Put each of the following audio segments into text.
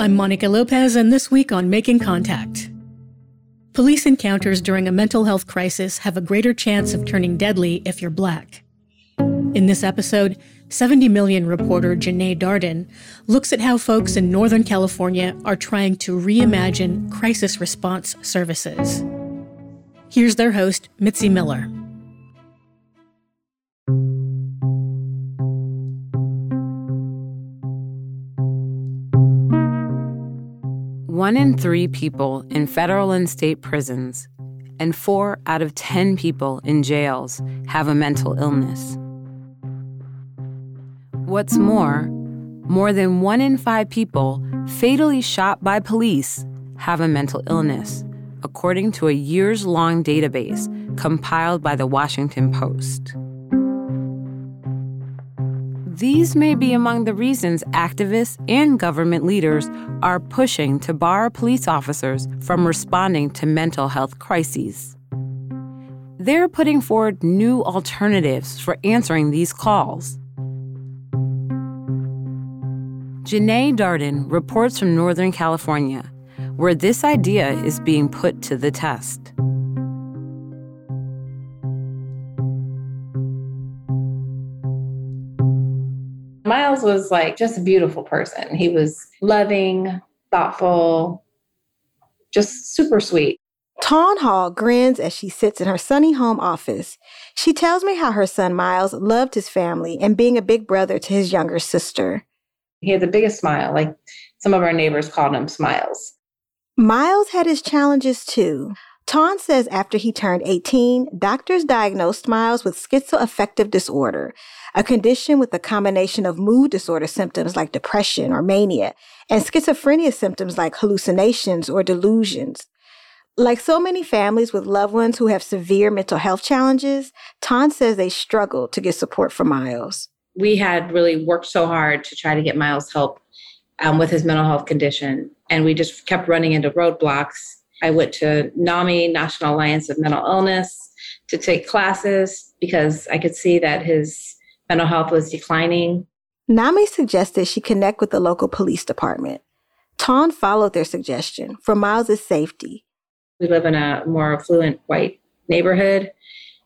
I'm Monica Lopez, and this week on Making Contact. Police encounters during a mental health crisis have a greater chance of turning deadly if you're black. In this episode, 70 Million reporter Jenee Darden looks at how folks in Northern California are trying to reimagine crisis response services. Here's their host, Mitzi Miller. One in three people in federal and state prisons and four out of 10 people in jails have a mental illness. What's more, more than one in five people fatally shot by police have a mental illness, according to a years long database compiled by the Washington Post. These may be among the reasons activists and government leaders are pushing to bar police officers from responding to mental health crises. They're putting forward new alternatives for answering these calls. Jenee Darden reports from Northern California, where this idea is being put to the test. Miles was like just a beautiful person. He was loving, thoughtful, just super sweet. Tawn Hall grins as she sits in her sunny home office. She tells me how her son Miles loved his family and being a big brother to his younger sister. He had the biggest smile. Like some of our neighbors called him Smiles. Miles had his challenges too. Tawn says after he turned 18, doctors diagnosed Miles with schizoaffective disorder, a condition with a combination of mood disorder symptoms like depression or mania, and schizophrenia symptoms like hallucinations or delusions. Like so many families with loved ones who have severe mental health challenges, Tawn says they struggle to get support for Miles. We had really worked so hard to try to get Miles help um, with his mental health condition, and we just kept running into roadblocks. I went to NAMI, National Alliance of Mental Illness, to take classes because I could see that his mental health was declining. NAMI suggested she connect with the local police department. Tawn followed their suggestion for Miles' safety. We live in a more affluent white neighborhood,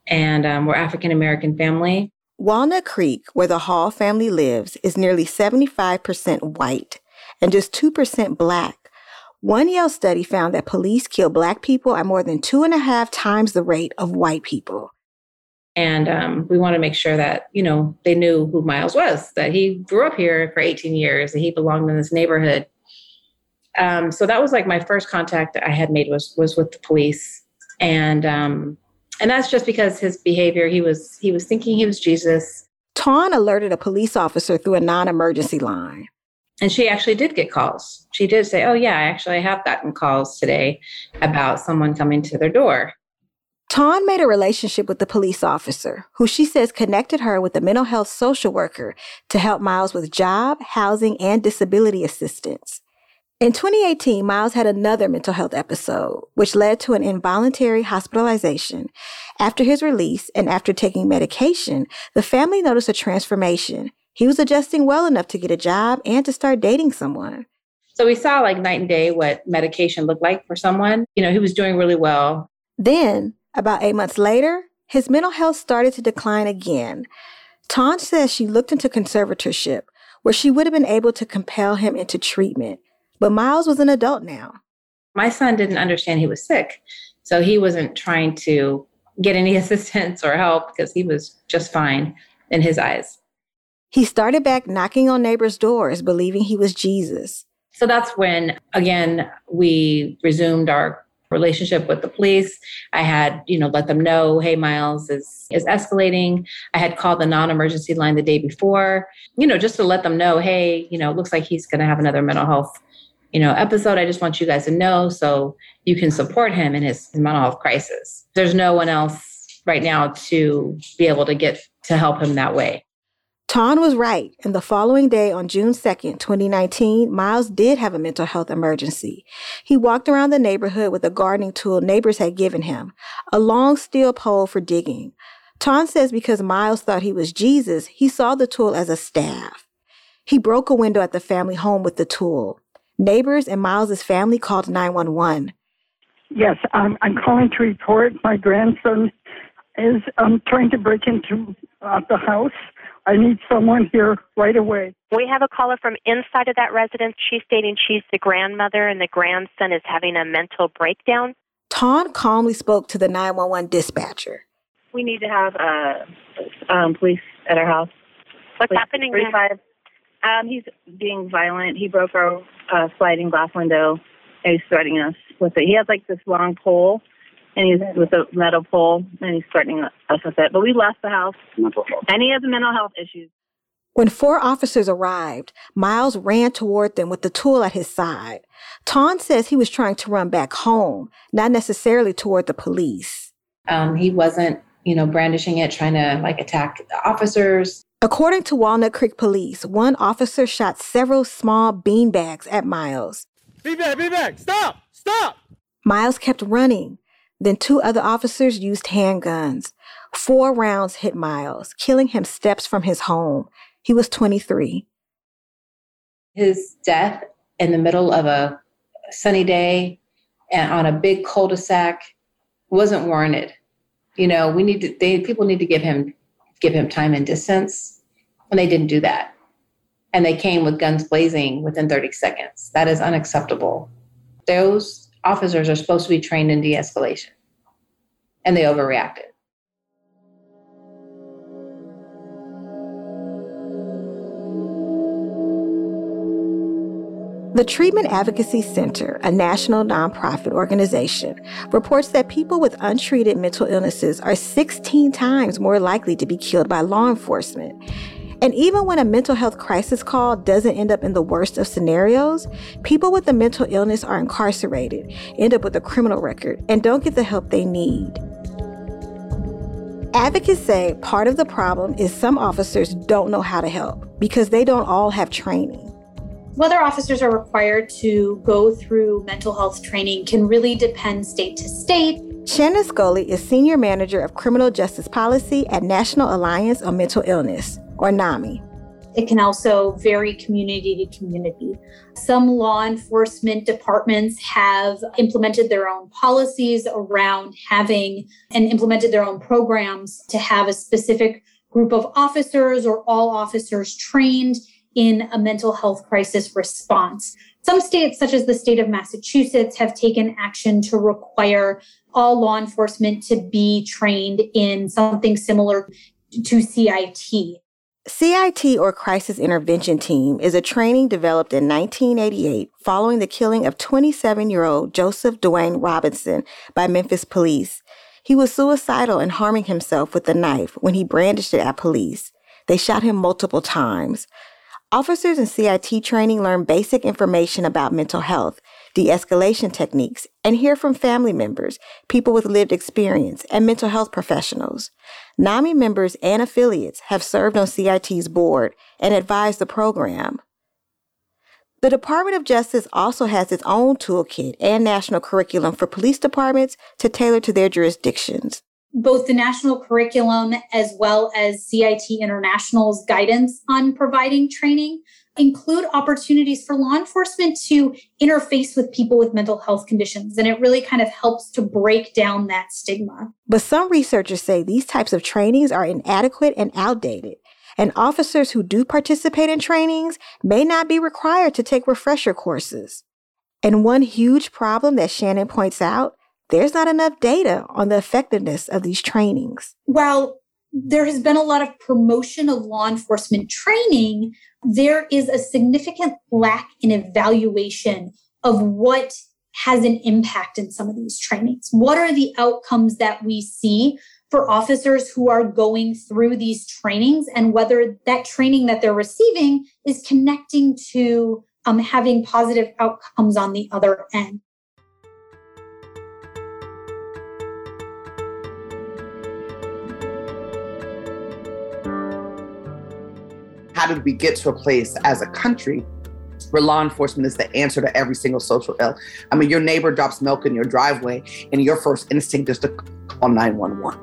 and um, we're African American family. Walnut Creek, where the Hall family lives, is nearly 75% white and just 2% black. One Yale study found that police kill black people at more than two and a half times the rate of white people. And um, we want to make sure that, you know, they knew who Miles was, that he grew up here for 18 years, that he belonged in this neighborhood. Um, so that was like my first contact that I had made was was with the police. And um, and that's just because his behavior, he was he was thinking he was Jesus. Tawn alerted a police officer through a non-emergency line. And she actually did get calls. She did say, Oh yeah, I actually have gotten calls today about someone coming to their door. Tawn made a relationship with the police officer, who she says connected her with a mental health social worker to help Miles with job, housing, and disability assistance. In 2018, Miles had another mental health episode, which led to an involuntary hospitalization. After his release and after taking medication, the family noticed a transformation. He was adjusting well enough to get a job and to start dating someone. So we saw like night and day what medication looked like for someone. You know, he was doing really well. Then about eight months later, his mental health started to decline again. Tawn says she looked into conservatorship, where she would have been able to compel him into treatment. But Miles was an adult now. My son didn't understand he was sick. So he wasn't trying to get any assistance or help because he was just fine in his eyes. He started back knocking on neighbors' doors, believing he was Jesus. So that's when, again, we resumed our relationship with the police. I had, you know, let them know, hey, Miles is is escalating. I had called the non-emergency line the day before, you know, just to let them know, hey, you know, looks like he's going to have another mental health, you know, episode. I just want you guys to know so you can support him in his mental health crisis. There's no one else right now to be able to get to help him that way. Tawn was right, and the following day on June 2nd, 2019, Miles did have a mental health emergency. He walked around the neighborhood with a gardening tool neighbors had given him, a long steel pole for digging. Tawn says because Miles thought he was Jesus, he saw the tool as a staff. He broke a window at the family home with the tool. Neighbors and Miles's family called 911. Yes, um, I'm calling to report my grandson is um, trying to break into uh, the house. I need someone here right away. We have a caller from inside of that residence. She's stating she's the grandmother and the grandson is having a mental breakdown. Tawn calmly spoke to the 911 dispatcher. We need to have uh, um, police at our house. What's Please, happening? There? Um, he's being violent. He broke our uh, sliding glass window and he's threatening us with it. He has like this long pole and he's with a metal pole and he's threatening us with it. But we left the house and he has mental health issues. When four officers arrived, Miles ran toward them with the tool at his side. Tawn says he was trying to run back home, not necessarily toward the police. Um, he wasn't, you know, brandishing it, trying to like attack the officers. According to Walnut Creek Police, one officer shot several small beanbags at Miles. Beanbag, beanbag, stop, stop! Miles kept running. Then two other officers used handguns. Four rounds hit Miles, killing him steps from his home. He was 23. His death in the middle of a sunny day and on a big cul-de-sac wasn't warranted. You know, we need to they people need to give him give him time and distance and they didn't do that. And they came with guns blazing within 30 seconds. That is unacceptable. Those officers are supposed to be trained in de escalation, and they overreacted. The Treatment Advocacy Center, a national nonprofit organization, reports that people with untreated mental illnesses are 16 times more likely to be killed by law enforcement and even when a mental health crisis call doesn't end up in the worst of scenarios, people with a mental illness are incarcerated, end up with a criminal record, and don't get the help they need. Advocates say part of the problem is some officers don't know how to help because they don't all have training. Whether officers are required to go through mental health training can really depend state to state. Shannon Scully is Senior Manager of Criminal Justice Policy at National Alliance on Mental Illness or NAMI. It can also vary community to community. Some law enforcement departments have implemented their own policies around having and implemented their own programs to have a specific group of officers or all officers trained in a mental health crisis response. Some states, such as the state of Massachusetts, have taken action to require all law enforcement to be trained in something similar to CIT. CIT or Crisis Intervention Team is a training developed in 1988 following the killing of 27 year old Joseph Dwayne Robinson by Memphis police. He was suicidal and harming himself with a knife when he brandished it at police. They shot him multiple times. Officers in CIT training learn basic information about mental health, de escalation techniques, and hear from family members, people with lived experience, and mental health professionals. NAMI members and affiliates have served on CIT's board and advised the program. The Department of Justice also has its own toolkit and national curriculum for police departments to tailor to their jurisdictions. Both the national curriculum as well as CIT International's guidance on providing training include opportunities for law enforcement to interface with people with mental health conditions. And it really kind of helps to break down that stigma. But some researchers say these types of trainings are inadequate and outdated. And officers who do participate in trainings may not be required to take refresher courses. And one huge problem that Shannon points out there's not enough data on the effectiveness of these trainings. While there has been a lot of promotion of law enforcement training, there is a significant lack in evaluation of what has an impact in some of these trainings. What are the outcomes that we see for officers who are going through these trainings and whether that training that they're receiving is connecting to um, having positive outcomes on the other end. How did we get to a place as a country where law enforcement is the answer to every single social ill? I mean, your neighbor drops milk in your driveway, and your first instinct is to call 911.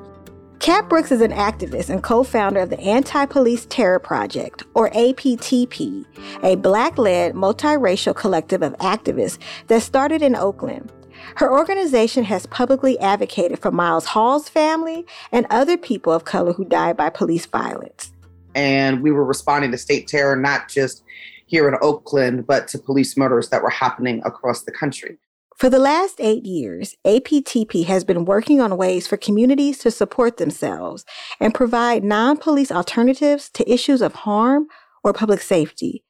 Kat Brooks is an activist and co founder of the Anti Police Terror Project, or APTP, a black led multiracial collective of activists that started in Oakland. Her organization has publicly advocated for Miles Hall's family and other people of color who died by police violence. And we were responding to state terror, not just here in Oakland, but to police murders that were happening across the country. For the last eight years, APTP has been working on ways for communities to support themselves and provide non police alternatives to issues of harm or public safety.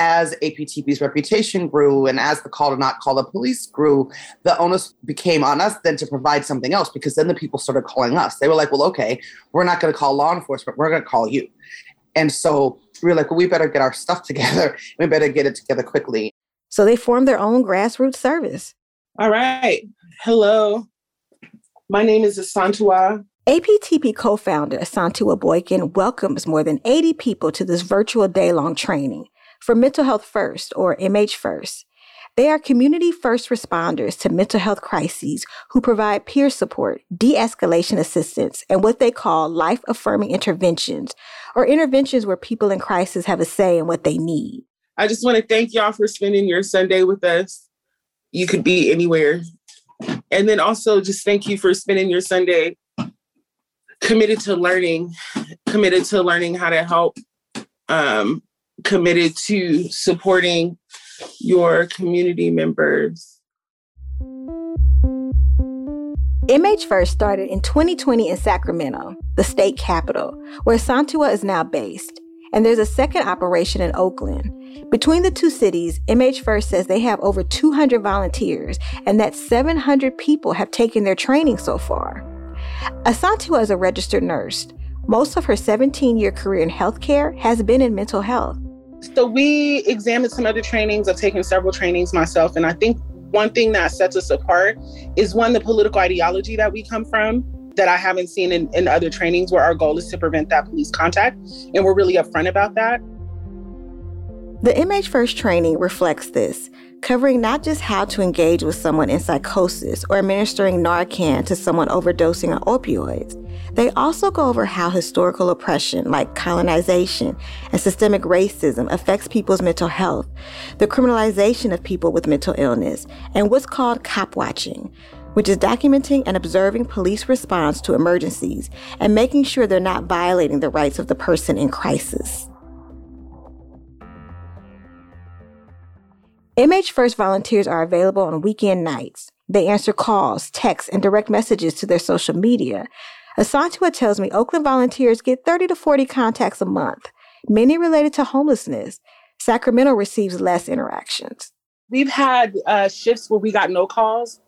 As APTP's reputation grew and as the call to not call the police grew, the onus became on us then to provide something else because then the people started calling us. They were like, well, okay, we're not going to call law enforcement, we're going to call you. And so we were like, well, we better get our stuff together. We better get it together quickly. So they formed their own grassroots service. All right. Hello. My name is Asantewaa. APTP co founder Asantewaa Boykin welcomes more than 80 people to this virtual day long training for Mental Health First, or MH First. They are community first responders to mental health crises who provide peer support, de escalation assistance, and what they call life affirming interventions, or interventions where people in crisis have a say in what they need. I just want to thank y'all for spending your Sunday with us you could be anywhere. And then also just thank you for spending your Sunday committed to learning, committed to learning how to help, um, committed to supporting your community members. MH First started in 2020 in Sacramento, the state capital, where Asantewaa is now based and there's a second operation in Oakland. Between the two cities, MH First says they have over 200 volunteers and that 700 people have taken their training so far. Asantewaa is a registered nurse. Most of her 17 year career in healthcare has been in mental health. So we examined some other trainings. I've taken several trainings myself, and I think one thing that sets us apart is one, the political ideology that we come from that I haven't seen in, in other trainings where our goal is to prevent that police contact. And we're really upfront about that. The MH First training reflects this, covering not just how to engage with someone in psychosis or administering Narcan to someone overdosing on opioids. They also go over how historical oppression, like colonization and systemic racism, affects people's mental health, the criminalization of people with mental illness, and what's called cop watching, which is documenting and observing police response to emergencies and making sure they're not violating the rights of the person in crisis. MH First volunteers are available on weekend nights. They answer calls, texts, and direct messages to their social media. Asantewaa tells me Oakland volunteers get 30 to 40 contacts a month, many related to homelessness. Sacramento receives less interactions. We've had uh, shifts where we got no calls,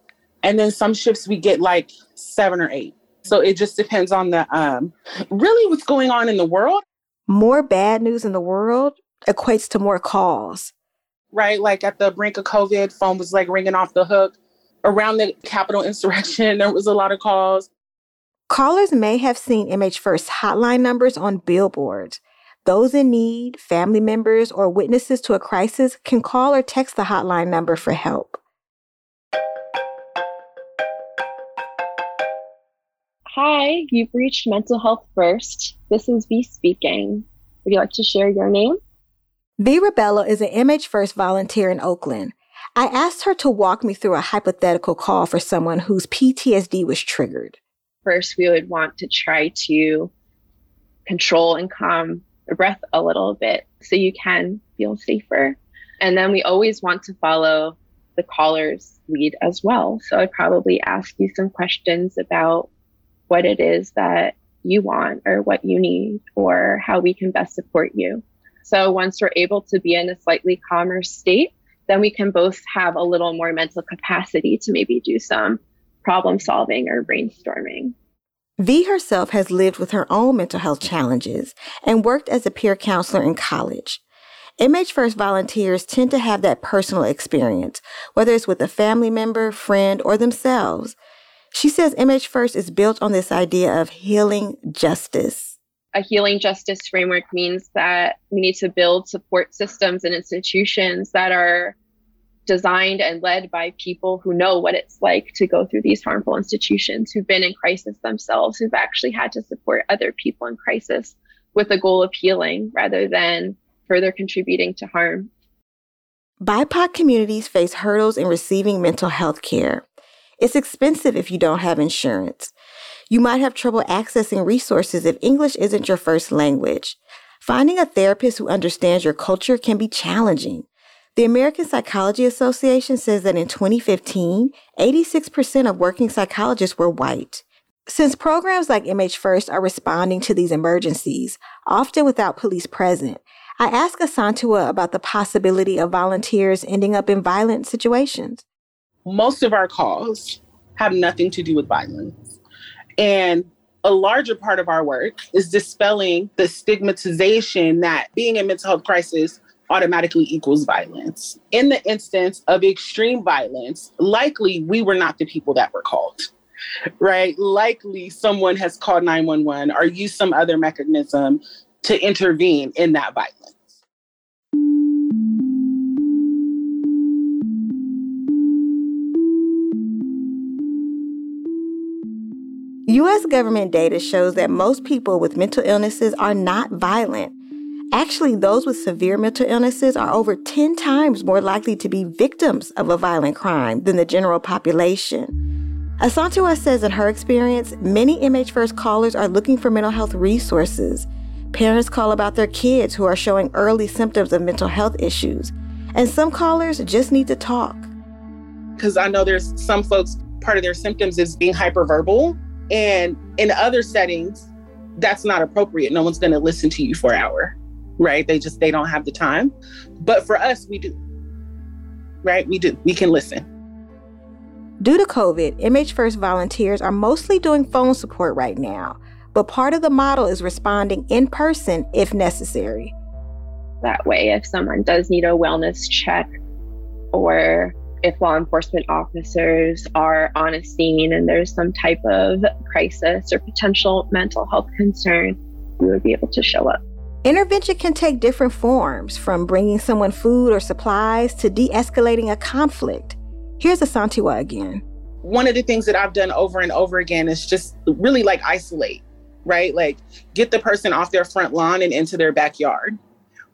and then some shifts we get like seven or eight. So it just depends on the um, really what's going on in the world. More bad news in the world equates to more calls. Right, like at the brink of COVID, phone was like ringing off the hook. Around the Capitol insurrection, there was a lot of calls. Callers may have seen MH First hotline numbers on billboards. Those in need, family members, or witnesses to a crisis can call or text the hotline number for help. Hi, you've reached Mental Health First. This is V speaking. Would you like to share your name? V Rebello is an MH First volunteer in Oakland. I asked her to walk me through a hypothetical call for someone whose PTSD was triggered. First, we would want to try to control and calm the breath a little bit so you can feel safer. And then we always want to follow the caller's lead as well. So I'd probably ask you some questions about what it is that you want or what you need or how we can best support you. So once we're able to be in a slightly calmer state, then we can both have a little more mental capacity to maybe do some problem solving or brainstorming. V herself has lived with her own mental health challenges and worked as a peer counselor in college. MH First volunteers tend to have that personal experience, whether it's with a family member, friend, or themselves. She says MH First is built on this idea of healing justice. A healing justice framework means that we need to build support systems and institutions that are designed and led by people who know what it's like to go through these harmful institutions, who've been in crisis themselves, who've actually had to support other people in crisis with the goal of healing rather than further contributing to harm. BIPOC communities face hurdles in receiving mental health care. It's expensive if you don't have insurance. You might have trouble accessing resources if English isn't your first language. Finding a therapist who understands your culture can be challenging. The American Psychology Association says that in 2015, 86% of working psychologists were white. Since programs like MH First are responding to these emergencies, often without police present, I asked Asantewaa about the possibility of volunteers ending up in violent situations. Most of our calls have nothing to do with violence. And a larger part of our work is dispelling the stigmatization that being in mental health crisis automatically equals violence. In the instance of extreme violence, likely we were not the people that were called, right? Likely someone has called 911 or used some other mechanism to intervene in that violence. U.S. government data shows that most people with mental illnesses are not violent. Actually, those with severe mental illnesses are over 10 times more likely to be victims of a violent crime than the general population. Asantewaa says in her experience, many MH First callers are looking for mental health resources. Parents call about their kids who are showing early symptoms of mental health issues. And some callers just need to talk. Because I know there's some folks, part of their symptoms is being hyperverbal. And in other settings, that's not appropriate. No one's going to listen to you for an hour right? They just they don't have the time. But for us, we do. Right? We do. We can listen. Due to COVID, MH First volunteers are mostly doing phone support right now, but part of the model is responding in person if necessary. That way, if someone does need a wellness check or if law enforcement officers are on a scene and there's some type of crisis or potential mental health concern, we would be able to show up. Intervention can take different forms, from bringing someone food or supplies to de escalating a conflict. Here's Asantewaa again. One of the things that I've done over and over again is just really like isolate, right? Like get the person off their front lawn and into their backyard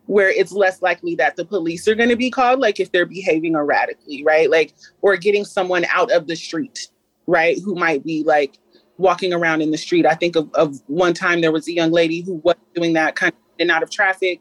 where it's less likely that the police are going to be called, like if they're behaving erratically, right? Like, or getting someone out of the street, right? Who might be like walking around in the street. I think of, of one time there was a young lady who was doing that kind of and out of traffic.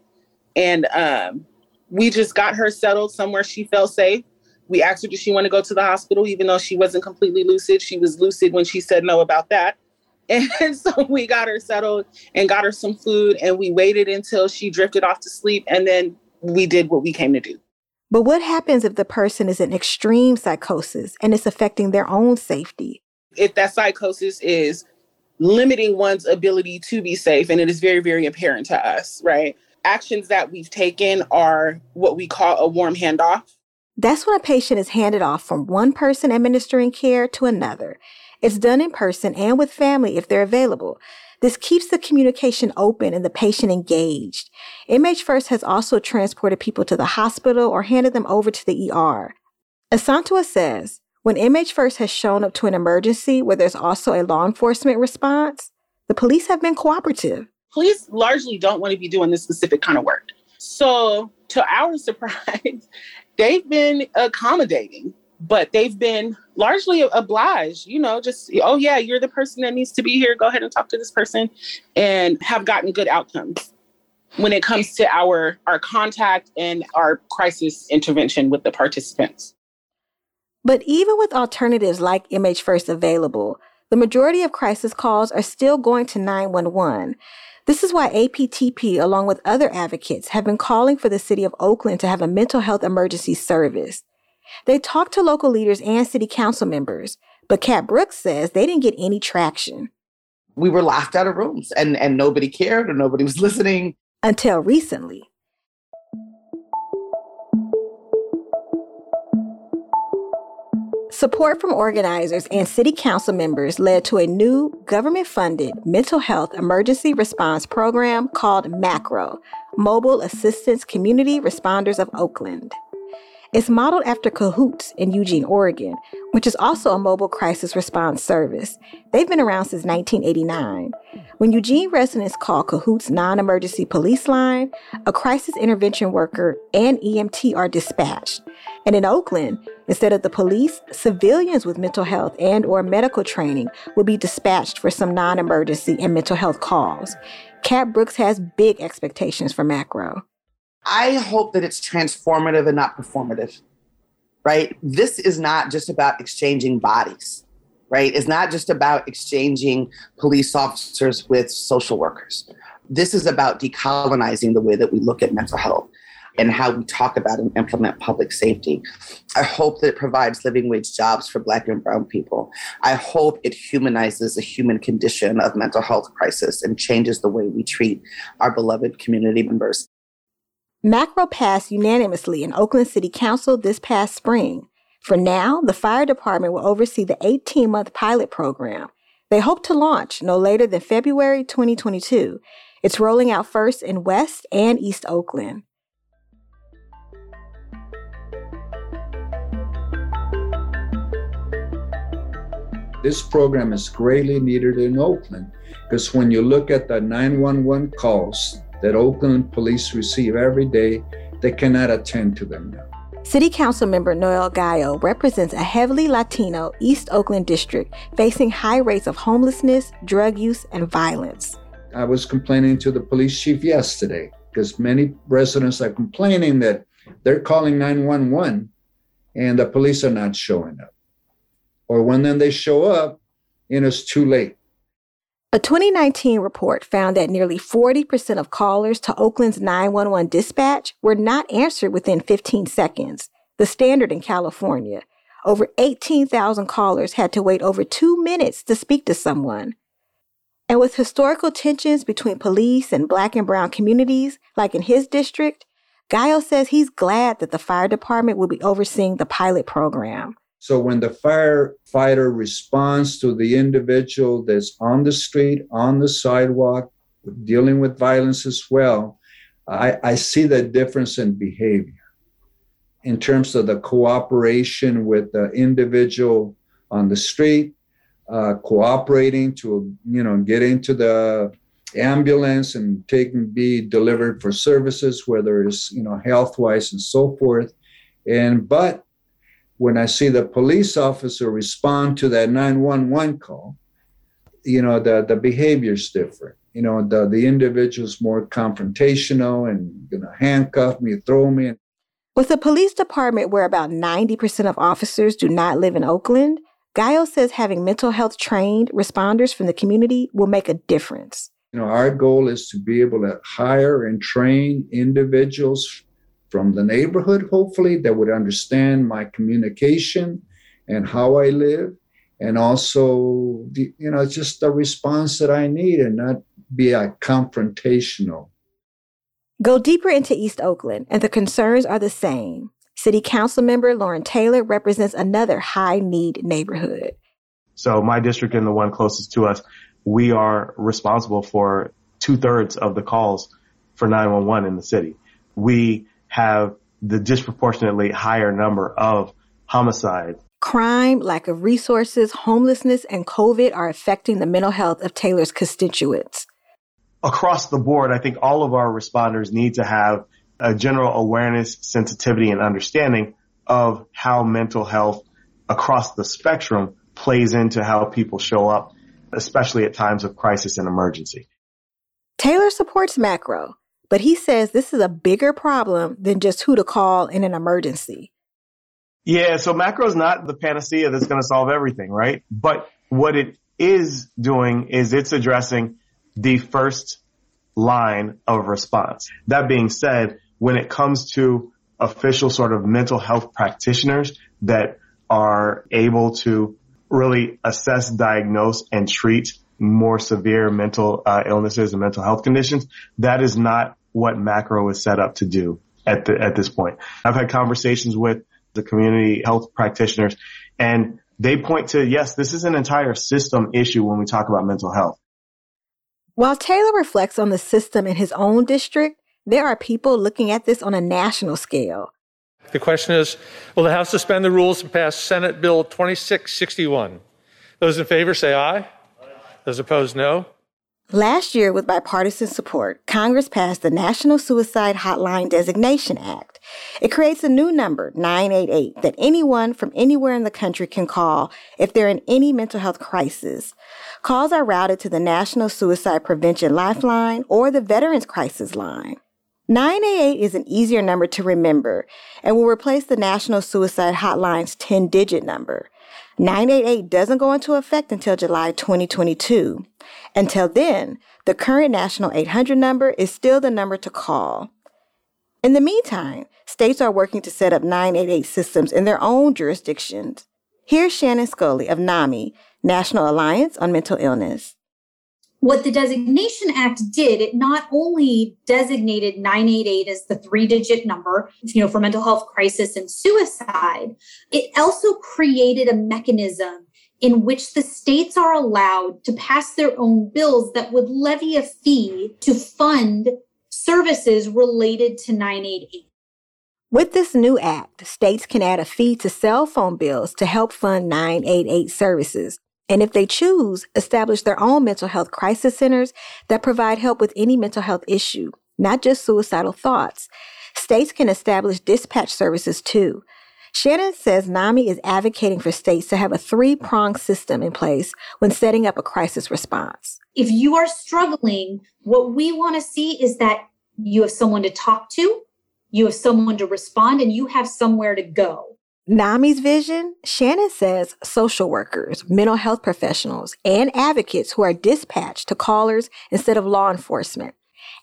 And um, we just got her settled somewhere she felt safe. We asked her, did she want to go to the hospital, even though she wasn't completely lucid. She was lucid when she said no about that. And so we got her settled and got her some food, and we waited until she drifted off to sleep. And then we did what we came to do. But what happens if the person is in extreme psychosis and it's affecting their own safety? If that psychosis is limiting one's ability to be safe. And it is very, very apparent to us, right? Actions that we've taken are what we call a warm handoff. That's when a patient is handed off from one person administering care to another. It's done in person and with family if they're available. This keeps the communication open and the patient engaged. MH First has also transported people to the hospital or handed them over to the ER. Asantewaa says, when MH First has shown up to an emergency where there's also a law enforcement response, the police have been cooperative. Police largely don't want to be doing this specific kind of work. So, to our surprise, they've been accommodating, but they've been largely obliged, you know, just, oh, yeah, you're the person that needs to be here. Go ahead and talk to this person and have gotten good outcomes when it comes to our our contact and our crisis intervention with the participants. But even with alternatives like MH First available, the majority of crisis calls are still going to 911. This is why APTP, along with other advocates, have been calling for the city of Oakland to have a mental health emergency service. They talked to local leaders and city council members, but Kat Brooks says they didn't get any traction. We were laughed out of rooms and, and nobody cared or nobody was listening. Until recently. Support from organizers and city council members led to a new government funded mental health emergency response program called MACRO Mobile Assistance Community Responders of Oakland. It's modeled after Cahoots in Eugene, Oregon, which is also a mobile crisis response service. They've been around since 1989. When Eugene residents call Cahoots non emergency police line, a crisis intervention worker and EMT are dispatched. And in Oakland, instead of the police, civilians with mental health and or medical training will be dispatched for some non-emergency and mental health calls. Cat Brooks has big expectations for macro. I hope that it's transformative and not performative, right? This is not just about exchanging bodies, right? It's not just about exchanging police officers with social workers. This is about decolonizing the way that we look at mental health and how we talk about and implement public safety. I hope that it provides living wage jobs for Black and Brown people. I hope it humanizes the human condition of mental health crisis and changes the way we treat our beloved community members. Macro passed unanimously in Oakland City Council this past spring. For now, the fire department will oversee the 18 month pilot program. They hope to launch no later than February 2022. It's rolling out first in West and East Oakland. This program is greatly needed in Oakland because when you look at the 911 calls that Oakland police receive every day, they cannot attend to them now. City Council member Noel Gallo represents a heavily Latino East Oakland district facing high rates of homelessness, drug use, and violence. I was complaining to the police chief yesterday because many residents are complaining that they're calling 911 and the police are not showing up or when then they show up and it's too late. A 2019 report found that nearly 40% of callers to Oakland's 911 dispatch were not answered within 15 seconds, the standard in California. Over 18,000 callers had to wait over two minutes to speak to someone. And with historical tensions between police and black and brown communities, like in his district, Gallo says he's glad that the fire department will be overseeing the pilot program. So when the firefighter responds to the individual that's on the street, on the sidewalk, dealing with violence as well, I, I see the difference in behavior in terms of the cooperation with the individual on the street, uh, cooperating to you know get into the ambulance and take and be delivered for services, whether it's you know health wise and so forth. And but when I see the police officer respond to that 911 call, you know, the, the behavior is different. You know, the, the individual's more confrontational and going to handcuff me, throw me. With a police department where about 90% of officers do not live in Oakland, Gallo says having mental health trained responders from the community will make a difference. You know, our goal is to be able to hire and train individuals from the neighborhood, hopefully, that would understand my communication and how I live. And also, the, you know, just the response that I need and not be a confrontational. Go deeper into East Oakland, and the concerns are the same. City Council member Loren Taylor represents another high need neighborhood. So, my district and the one closest to us, we are responsible for two thirds of the calls for 911 in the city. We have the disproportionately higher number of homicides. Crime, lack of resources, homelessness, and COVID are affecting the mental health of Taylor's constituents. Across the board, I think all of our responders need to have a general awareness, sensitivity, and understanding of how mental health across the spectrum plays into how people show up, especially at times of crisis and emergency. Taylor supports macro, but he says this is a bigger problem than just who to call in an emergency. Yeah, so macro is not the panacea that's going to solve everything, right? But what it is doing is it's addressing the first line of response. That being said, when it comes to official sort of mental health practitioners that are able to really assess, diagnose, and treat more severe mental uh, illnesses and mental health conditions. That is not what macro is set up to do at the, at this point. I've had conversations with the community health practitioners and they point to, yes, this is an entire system issue when we talk about mental health. While Taylor reflects on the system in his own district, there are people looking at this on a national scale. The question is Will the House suspend the rules and pass Senate Bill 2661? Those in favor say aye. Those opposed, no. Last year, with bipartisan support, Congress passed the National Suicide Hotline Designation Act. It creates a new number, 988, that anyone from anywhere in the country can call if they're in any mental health crisis. Calls are routed to the National Suicide Prevention Lifeline or the Veterans Crisis Line. 988 is an easier number to remember and will replace the National Suicide Hotline's 10 digit number. 988 doesn't go into effect until July 2022. Until then, the current national 800 number is still the number to call. In the meantime, states are working to set up 988 systems in their own jurisdictions. Here's Shannon Scully of NAMI, National Alliance on Mental Illness what the Designation Act did, it not only designated 988 as the three digit number, you know, for mental health crisis and suicide, it also created a mechanism in which the states are allowed to pass their own bills that would levy a fee to fund services related to 988. With this new act, states can add a fee to cell phone bills to help fund 988 services. And if they choose, establish their own mental health crisis centers that provide help with any mental health issue, not just suicidal thoughts. States can establish dispatch services too. Shannon says NAMI is advocating for states to have a three pronged system in place when setting up a crisis response. If you are struggling, what we want to see is that you have someone to talk to, you have someone to respond, and you have somewhere to go. NAMI's vision, Shannon says social workers, mental health professionals, and advocates who are dispatched to callers instead of law enforcement,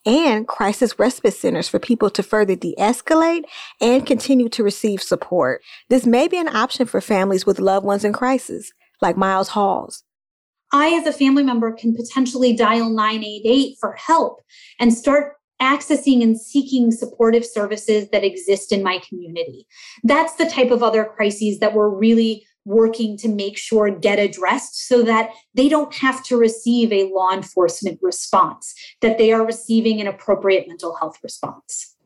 and crisis respite centers for people to further de escalate and continue to receive support. This may be an option for families with loved ones in crisis, like Miles Halls. I, as a family member, can potentially dial 988 for help and start accessing and seeking supportive services that exist in my community. That's the type of other crises that we're really working to make sure get addressed so that they don't have to receive a law enforcement response, that they are receiving an appropriate mental health response.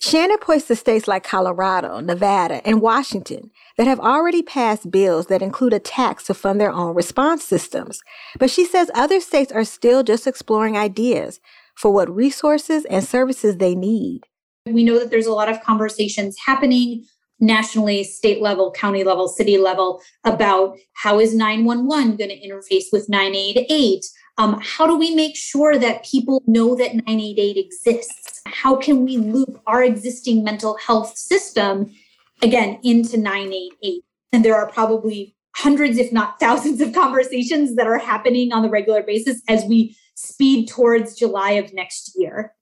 Shannon points to states like Colorado, Nevada, and Washington that have already passed bills that include a tax to fund their own response systems. But she says other states are still just exploring ideas for what resources and services they need. We know that there's a lot of conversations happening nationally, state level, county level, city level about how is 911 going to interface with 988? Um, how do we make sure that people know that 988 exists? How can we loop our existing mental health system again into 988? And there are probably hundreds, if not thousands, of conversations that are happening on the regular basis as we speed towards July of next year.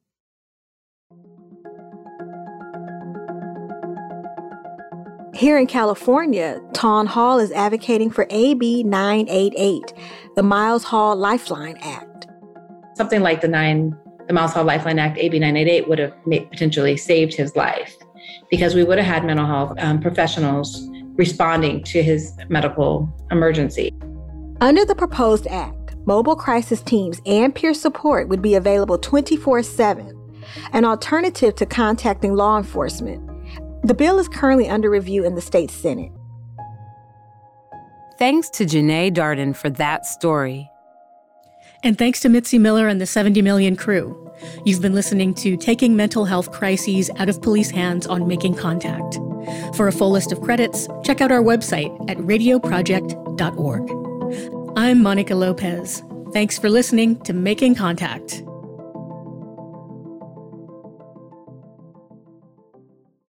Here in California, Tawn Hall is advocating for AB 988, the Miles Hall Lifeline Act. Something like the nine, the Miles Hall Lifeline Act, AB 988, would have potentially saved his life because we would have had mental health um, professionals responding to his medical emergency. Under the proposed act, Mobile crisis teams and peer support would be available 24 7, an alternative to contacting law enforcement. The bill is currently under review in the state Senate. Thanks to Jenee Darden for that story. And thanks to Mitzi Miller and the 70 Million crew. You've been listening to Taking Mental Health Crises Out of Police Hands on Making Contact. For a full list of credits, check out our website at radioproject.org. I'm Monica Lopez. Thanks for listening to Making Contact.